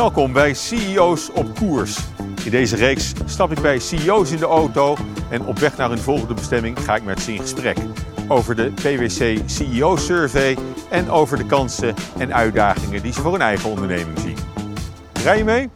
Welkom bij CEO's op koers. In deze reeks stap ik bij CEO's in de auto en op weg naar hun volgende bestemming ga ik met ze in gesprek. Over de PwC CEO Survey en over de kansen en uitdagingen die ze voor hun eigen onderneming zien. Rij je mee?